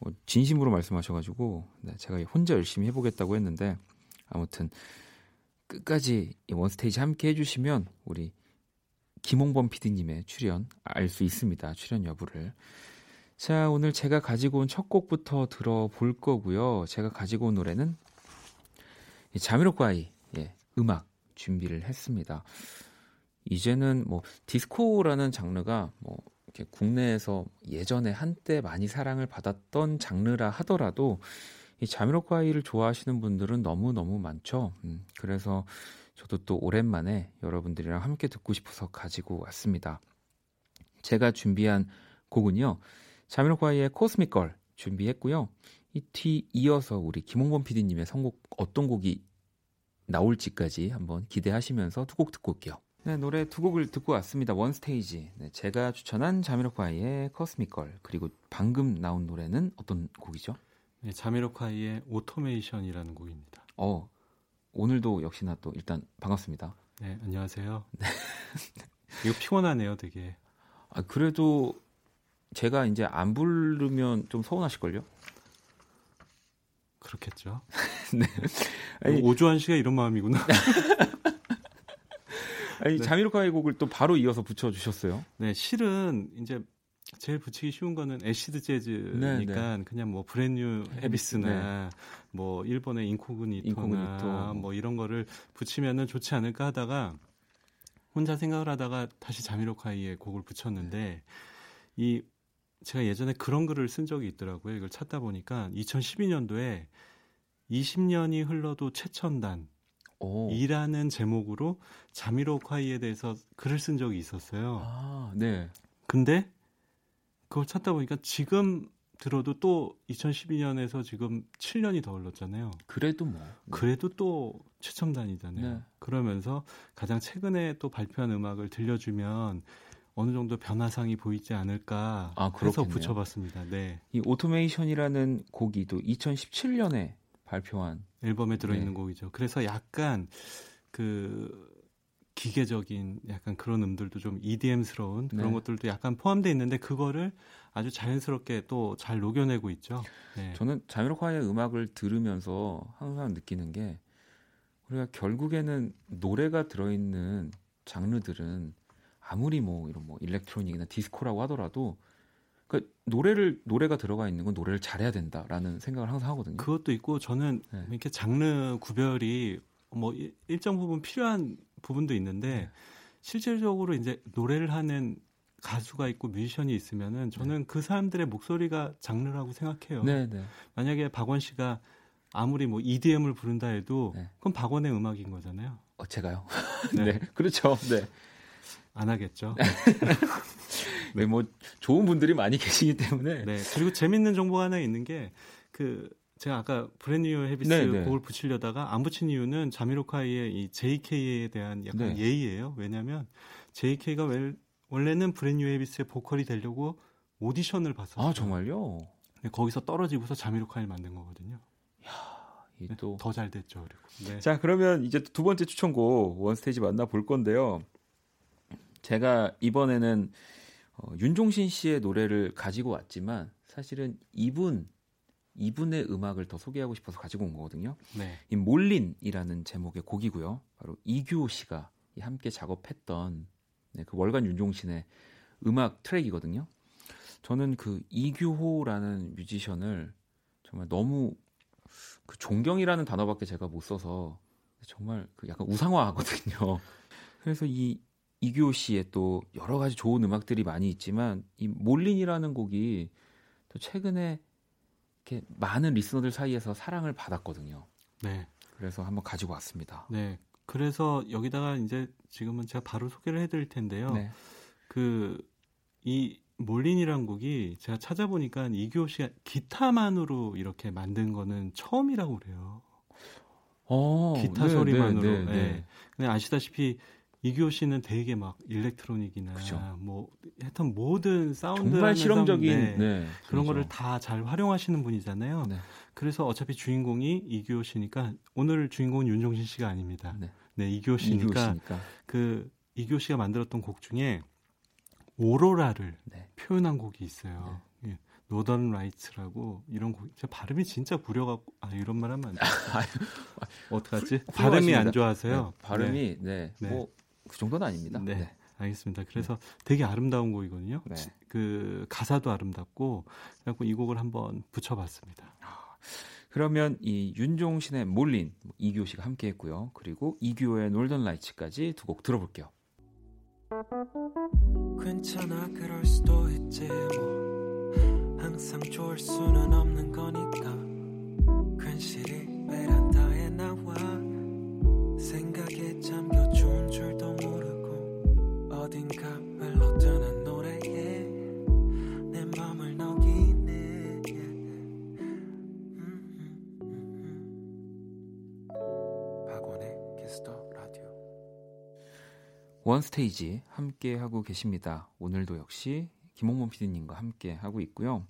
어, 진심으로 말씀하셔가지고 네, 제가 혼자 열심히 해보겠다고 했는데 아무튼 끝까지 원스테이지 함께 해주시면 우리 김홍범 PD님의 출연 알 수 있습니다. 출연 여부를. 자, 오늘 제가 가지고 온 첫 곡부터 들어볼 거고요. 제가 가지고 온 노래는 자미로과이 예, 음악 준비를 했습니다. 이제는 뭐 디스코라는 장르가 뭐 이렇게 국내에서 예전에 한때 많이 사랑을 받았던 장르라 하더라도 이 자미로과이를 좋아하시는 분들은 너무 너무 많죠. 음, 그래서 저도 또 오랜만에 여러분들이랑 함께 듣고 싶어서 가지고 왔습니다. 제가 준비한 곡은요. 자미로과이의 코스믹 걸 준비했고요. 이 뒤 이어서 우리 김홍범 PD님의 선곡 어떤 곡이 나올지까지 한번 기대하시면서 두 곡 듣고 올게요. 네, 노래 두 곡을 듣고 왔습니다. 원 스테이지. 네, 제가 추천한 자미로콰이의 커스미걸 그리고 방금 나온 노래는 어떤 곡이죠? 네, 자미로콰이의 오토메이션이라는 곡입니다. 어, 오늘도 역시나 또 일단 반갑습니다. 네, 안녕하세요. 네. 이거 피곤하네요, 되게. 아, 그래도 제가 이제 안 부르면 좀 서운하실걸요? 그렇겠죠. 네. 아니, 오주환 씨가 이런 마음이구나. 아니, 네. 자미로콰이의 곡을 또 바로 이어서 붙여주셨어요. 네, 실은 이제 제일 붙이기 쉬운 거는 acid jazz니까 네, 네. 그냥 뭐 브랜뉴 헤비스나 네. 뭐 일본의 인코그니토나 인코그니토. 뭐 이런 거를 붙이면은 좋지 않을까 하다가 혼자 생각을 하다가 다시 자미로콰이의 곡을 붙였는데 이 제가 예전에 그런 글을 쓴 적이 있더라고요. 이걸 찾다 보니까 2012년도에 20년이 흘러도 최첨단 오. 이라는 제목으로 자미로콰이에 대해서 글을 쓴 적이 있었어요. 아, 네. 근데 그걸 찾다 보니까 지금 들어도 또 2012년에서 지금 7년이 더 흘렀잖아요. 그래도 뭐. 네. 그래도 또 최첨단이잖아요. 네. 그러면서 가장 최근에 또 발표한 음악을 들려주면 어느 정도 변화상이 보이지 않을까 아, 해서 붙여봤습니다. 네. 이 오토메이션이라는 곡이 또 2017년에 발표한 앨범에 들어있는 네. 곡이죠. 그래서 약간 그 기계적인 약간 그런 음들도 좀 EDM스러운 그런 네. 것들도 약간 포함되어 있는데 그거를 아주 자연스럽게 또 잘 녹여내고 있죠. 네. 저는 자미로콰이의 음악을 들으면서 항상 느끼는 게 우리가 결국에는 노래가 들어있는 장르들은 아무리 뭐 이런 뭐 일렉트로닉이나 디스코라고 하더라도 그 노래를 노래가 들어가 있는 건 노래를 잘해야 된다라는 생각을 항상 하거든요. 그것도 있고 저는 네. 이렇게 장르 구별이 뭐 일정 부분 필요한 부분도 있는데 네. 실질적으로 이제 노래를 하는 가수가 있고 뮤지션이 있으면은 저는 네. 그 사람들의 목소리가 장르라고 생각해요. 네, 네. 만약에 박원 씨가 아무리 뭐 EDM을 부른다 해도 네. 그건 박원의 음악인 거잖아요. 어, 제가요? 네. 네. 그렇죠. 네. 안 하겠죠. 네, 뭐 좋은 분들이 많이 계시기 때문에. 네. 그리고 재밌는 정보가 하나 있는 게 그 제가 아까 브랜뉴 헤비스 네, 네. 곡을 붙이려다가 안 붙인 이유는 자미로콰이의 이 JK에 대한 약간 네. 예의예요. 왜냐하면 JK가 웰, 원래는 브랜뉴 헤비스의 보컬이 되려고 오디션을 봤었어요. 아 정말요? 거기서 떨어지고서 자미로콰이를 만든 거거든요. 네, 또 더 잘 됐죠. 그리고. 네. 자 그러면 이제 두 번째 추천곡 원스테이지 만나 볼 건데요. 제가 이번에는 어, 윤종신 씨의 노래를 가지고 왔지만 사실은 이분 이분의 음악을 더 소개하고 싶어서 가지고 온 거거든요. 네. 이 몰린이라는 제목의 곡이고요. 바로 이규호 씨가 함께 작업했던 네, 그 월간 윤종신의 음악 트랙이거든요. 저는 그 이규호라는 뮤지션을 정말 너무 그 존경이라는 단어밖에 제가 못 써서 정말 그 약간 우상화하거든요. 그래서 이 이규호 씨의 또 여러 가지 좋은 음악들이 많이 있지만 이 몰린이라는 곡이 또 최근에 이렇게 많은 리스너들 사이에서 사랑을 받았거든요. 네. 그래서 한번 가지고 왔습니다. 네. 그래서 여기다가 이제 지금은 제가 바로 소개를 해드릴 텐데요. 네. 그이 몰린이란 곡이 제가 찾아보니까 이규호 씨가 기타만으로 이렇게 만든 거는 처음이라고 그래요. 어, 기타 네, 소리만으로. 네, 네, 네. 근데 아시다시피 이규호 씨는 되게 막 electronic이나 그쵸. 뭐 하여튼 모든 사운드 정말 실험적인 네, 네, 그런 거를 다 잘 활용하시는 분이잖아요. 네. 그래서 어차피 주인공이 이규호 씨니까 오늘 주인공은 윤종신 씨가 아닙니다. 네, 네 이규호 씨니까, 씨니까 그 이규호 씨가 만들었던 곡 중에 오로라를 네. 표현한 곡이 있어요. 네. 예. Northern Lights라고 이런 곡, 제 발음이 진짜 구려갖고 아 이런 말 하면 안 돼. 어떡하지? 발음이 안 좋아서요. 네, 발음이 네, 네. 뭐 그 정도는 아닙니다. 네. 네. 알겠습니다. 그래서 되게 아름다운 곡이거든요. 네. 그 가사도 아름답고 그래갖고 이 곡을 한번 붙여봤습니다. 아, 그러면 이 윤종신의 몰린 뭐 이규호 씨가 함께했고요. 그리고 이규호의 놀던 라이츠까지 두 곡 들어볼게요. 괜찮아 그럴 수도 있지 뭐 항상 좋을 수는 없는 거니까 괜시리 원스테이지 함께 하고 계십니다. 오늘도 역시 김홍범 PD님과 함께 하고 있고요.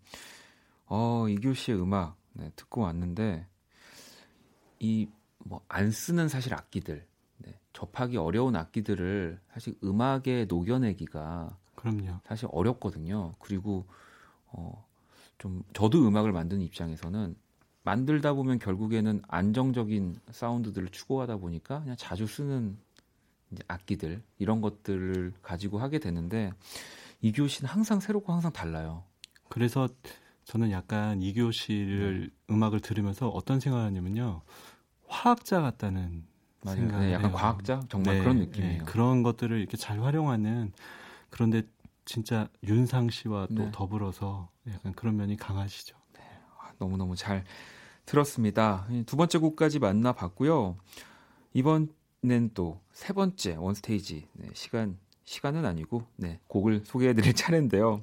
어, 이규 씨의 음악 네, 듣고 왔는데 이 뭐 안 쓰는 사실 악기들 네, 접하기 어려운 악기들을 사실 음악에 녹여내기가 그럼요. 사실 어렵거든요. 그리고 어, 좀 저도 음악을 만드는 입장에서는 만들다 보면 결국에는 안정적인 사운드들을 추구하다 보니까 그냥 자주 쓰는 악기들 이런 것들을 가지고 하게 되는데 씨는 항상 새롭고 항상 달라요. 그래서 저는 약간 씨를 네. 음악을 들으면서 어떤 생각을 하냐면요. 화학자 같다는 생각을 네, 약간 해요. 과학자 정말 네, 그런 느낌이에요. 네, 그런 것들을 이렇게 잘 활용하는 그런데 진짜 윤상 씨와 또 네. 더불어서 약간 그런 면이 강하시죠. 네, 아, 너무너무 잘 들었습니다. 두 번째 곡까지 만나봤고요. 이번 는 또 세 번째 원스테이지 네, 시간 시간은 아니고 네, 곡을 소개해드릴 차례인데요.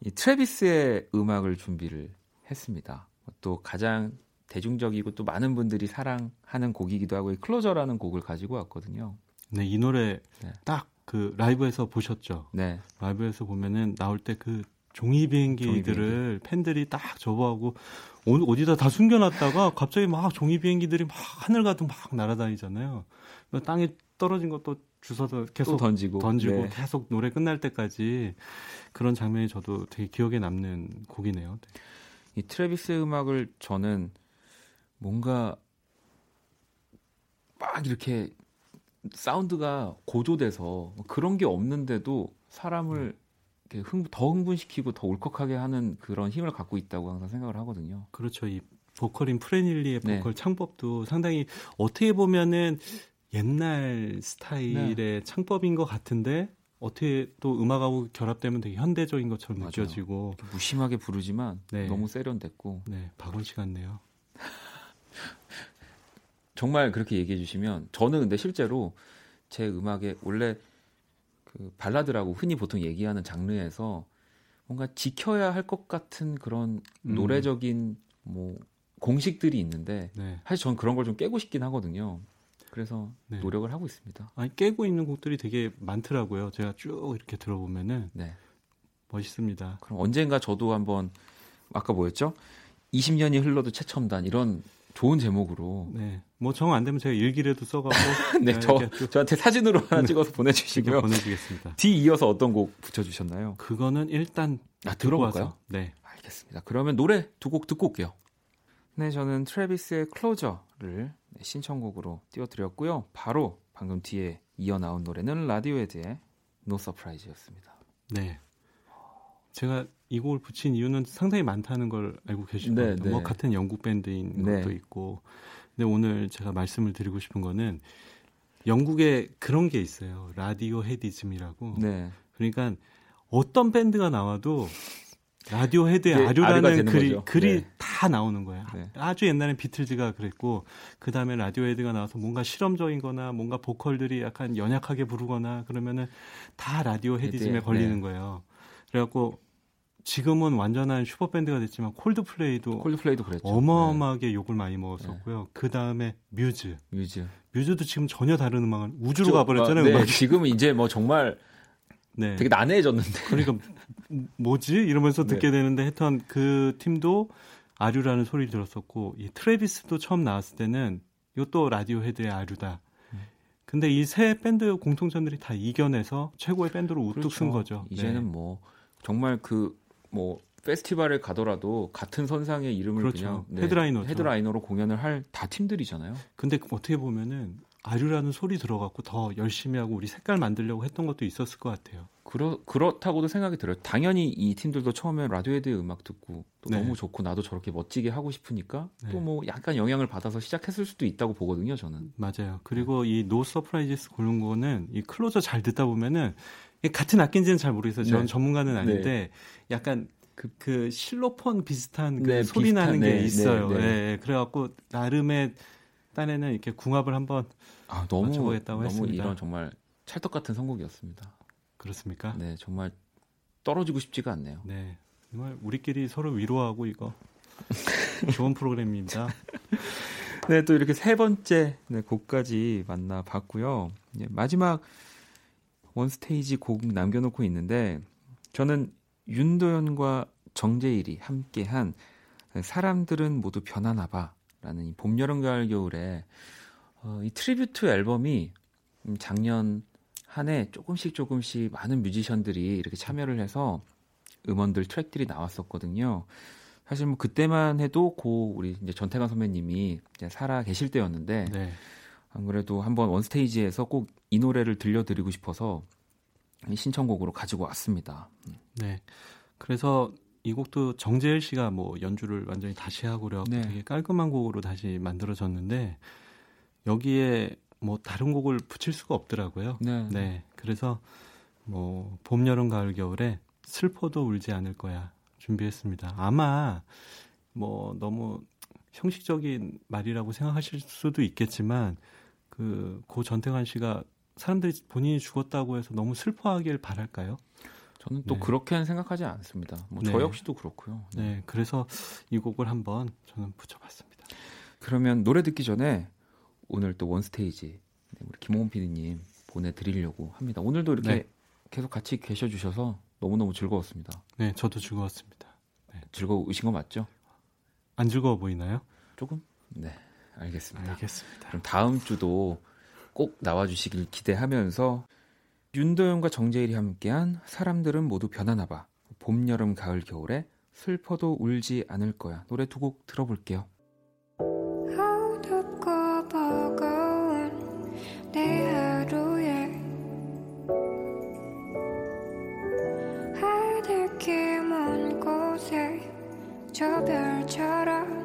이 트래비스의 음악을 준비를 했습니다. 또 가장 대중적이고 또 많은 분들이 사랑하는 곡이기도 하고 이 Closer라는 곡을 가지고 왔거든요. 네, 이 노래 네. 딱 그 라이브에서 보셨죠? 네. 라이브에서 보면은 나올 때 그 종이 비행기들을 종이 비행기. 팬들이 딱 접어하고 어디다 다 숨겨놨다가 갑자기 막 종이 비행기들이 막 하늘 가득 막 날아다니잖아요. 땅에 떨어진 것도 주워서 계속 던지고, 던지고 네. 계속 노래 끝날 때까지 그런 장면이 저도 되게 기억에 남는 곡이네요. 네. 이 트래비스의 음악을 저는 뭔가 막 이렇게 사운드가 고조돼서 그런 게 없는데도 사람을 음. 흥, 더 흥분시키고 더 울컥하게 하는 그런 힘을 갖고 있다고 항상 생각을 하거든요. 그렇죠. 이 보컬인 프레닐리의 네. 보컬 네. 창법도 상당히 어떻게 보면은 옛날 스타일의 네. 창법인 것 같은데 어떻게 또 음악하고 결합되면 되게 현대적인 것처럼 맞아요. 느껴지고 무심하게 부르지만 네. 너무 세련됐고 네 박원 씨 같네요. 정말 그렇게 얘기해 주시면 저는 근데 실제로 제 음악에 원래 그 발라드라고 흔히 보통 얘기하는 장르에서 뭔가 지켜야 할 것 같은 그런 음. 노래적인 뭐 공식들이 있는데 네. 사실 저는 그런 걸 좀 깨고 싶긴 하거든요. 그래서 네. 노력을 하고 있습니다. 아니 깨고 있는 곡들이 되게 많더라고요. 제가 쭉 이렇게 들어보면은 네. 멋있습니다. 그럼 언젠가 저도 한번 아까 뭐였죠? 20년이 흘러도 최첨단 이런 좋은 제목으로. 네. 뭐 정 안 되면 제가 일기라도 써가고. 네, 네 저 저한테 사진으로 하나 네. 찍어서 보내주시고요. 보내주겠습니다. 뒤 이어서 어떤 곡 붙여주셨나요? 그거는 일단 아 들어볼까요? 네. 알겠습니다. 그러면 노래 두 곡 듣고 올게요. 네, 저는 트래비스의 Closer를 신청곡으로 띄워드렸고요. 바로 방금 뒤에 이어 나온 노래는 라디오헤드의 No Surprise였습니다. 네. 제가 이 곡을 붙인 이유는 상당히 많다는 걸 알고 계실 네, 겁니다. 네. 뭐 같은 영국 밴드인 네. 것도 있고. 근데 오늘 제가 말씀을 드리고 싶은 거는 영국에 그런 게 있어요. Radioheadism이라고. 네. 그러니까 어떤 밴드가 나와도 라디오 헤드의 네, 아류라는 글이, 글이 네. 다 나오는 거야. 네. 아주 옛날엔 비틀즈가 그랬고, 그 다음에 라디오 헤드가 나와서 뭔가 실험적인 거나 뭔가 보컬들이 약간 연약하게 부르거나 그러면은 다 Radioheadism에 걸리는 거예요. 그래갖고 지금은 완전한 슈퍼밴드가 됐지만 콜드플레이도 콜드플레이도 그랬죠. 어마어마하게 네. 욕을 많이 먹었었고요. 네. 그 다음에 뮤즈. 뮤즈. 뮤즈도 지금 전혀 다른 음악을 우주로 저, 가버렸잖아요. 네, 지금은 이제 뭐 정말 네. 되게 난해해졌는데. 그러니까 뭐지 이러면서 듣게 네. 되는데 하여튼 그 팀도 아류라는 소리를 들었었고 이 트래비스도 처음 나왔을 때는 이것도 라디오 헤드의 아류다. 음. 근데 이 세 밴드 공통점들이 다 이겨내서 최고의 밴드로 우뚝 그렇죠. 선 거죠. 이제는 네. 뭐 정말 그 뭐 페스티벌에 가더라도 같은 선상의 이름을 그렇죠. 그냥 네, headliner headliner로 공연을 할 다 팀들이잖아요. 근데 어떻게 보면은 아류라는 소리 들어갖고 더 열심히 하고 우리 색깔 만들려고 했던 것도 있었을 것 같아요. 그렇 그렇다고도 생각이 들어요. 당연히 이 팀들도 처음에 라디오헤드의 음악 듣고 또 네. 너무 좋고 나도 저렇게 멋지게 하고 싶으니까 네. 또 뭐 약간 영향을 받아서 시작했을 수도 있다고 보거든요. 저는 맞아요. 그리고 이 No Surprises 고른 거는 이 Closer 잘 듣다 보면은 같은 악기인지는 잘 모르겠어요. 저는 네. 전문가는 아닌데 네. 약간 그, 그 실로폰 비슷한 그 네, 소리 비슷한, 나는 게 네, 있어요. 네, 네. 네, 그래갖고 나름의 딴에는 이렇게 궁합을 한번 아, 너무 맞춰보겠다고 너무 했습니다. 이런 정말 찰떡 같은 선곡이었습니다. 그렇습니까? 네, 정말 떨어지고 싶지가 않네요. 네, 정말 우리끼리 서로 위로하고 이거 좋은 프로그램입니다. 네, 또 이렇게 세 번째 네, 곡까지 만나봤고요. 마지막 원 스테이지 곡 남겨놓고 있는데 저는 윤도현과 정재일이 함께한 사람들은 모두 변하나 봐라는 이 봄, 여름, 가을, 겨울에 어, 이 tribute 앨범이 작년 한 해 조금씩 조금씩 많은 뮤지션들이 이렇게 참여를 해서 음원들 트랙들이 나왔었거든요. 사실 뭐 그때만 해도 고 우리 이제 전태관 선배님이 이제 살아 계실 때였는데 네. 안 그래도 한번 원 스테이지에서 꼭 이 노래를 들려드리고 싶어서 신청곡으로 가지고 왔습니다. 음. 네. 그래서 이 곡도 정재일 씨가 뭐 연주를 완전히 다시 하고 그래 네. 되게 깔끔한 곡으로 다시 만들어졌는데 여기에 뭐 다른 곡을 붙일 수가 없더라고요. 네. 네. 그래서 뭐 봄, 여름, 가을, 겨울에 슬퍼도 울지 않을 거야 준비했습니다. 아마 뭐 너무 형식적인 말이라고 생각하실 수도 있겠지만 그 고 전태관 씨가 사람들이 본인이 죽었다고 해서 너무 슬퍼하길 바랄까요? 저는 또 네. 그렇게는 생각하지 않습니다. 뭐저 네. 역시도 그렇고요. 네. 네. 그래서 이 곡을 한번 저는 붙여봤습니다. 그러면 노래 듣기 전에 오늘 또 원스테이지 네, 우리 김홍원 PD님 보내드리려고 합니다. 오늘도 이렇게 네. 계속 같이 계셔주셔서 너무너무 즐거웠습니다. 네, 저도 즐거웠습니다. 네. 즐거우신 거 맞죠? 안 즐거워 보이나요? 조금? 네, 알겠습니다. 알겠습니다. 그럼 다음 주도 꼭 나와주시길 기대하면서 윤도현과 정재일이 함께한 사람들은 모두 변하나 봐. 봄, 여름, 가을, 겨울에 슬퍼도 울지 않을 거야. 노래 두 곡 들어볼게요. 저 별처럼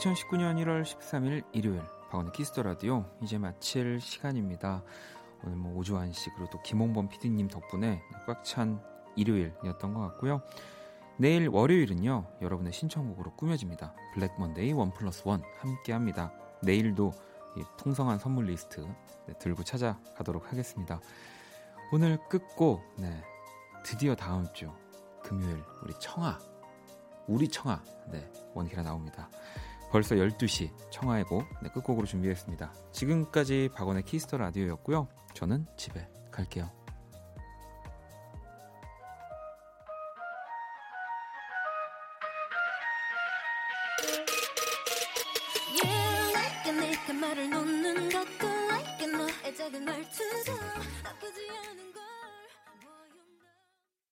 2019년 1월 13일 일요일 박원의 키스 더 라디오 이제 마칠 시간입니다. 오늘 뭐 오주환 씨 그리고 또 김홍범 PD님 덕분에 꽉 찬 일요일이었던 것 같고요. 내일 월요일은요 여러분의 신청곡으로 꾸며집니다. Black Monday one plus one 함께합니다. 내일도 이 풍성한 선물 리스트 네, 들고 찾아가도록 하겠습니다. 오늘 끝곡 네 드디어 다음 주 금요일 우리 청하 우리 청하 네 원키라 나옵니다. 벌써 12시 청하의 곡 네, 끝곡으로 준비했습니다. 지금까지 박원의 키스 더 라디오였고요. 저는 집에 갈게요.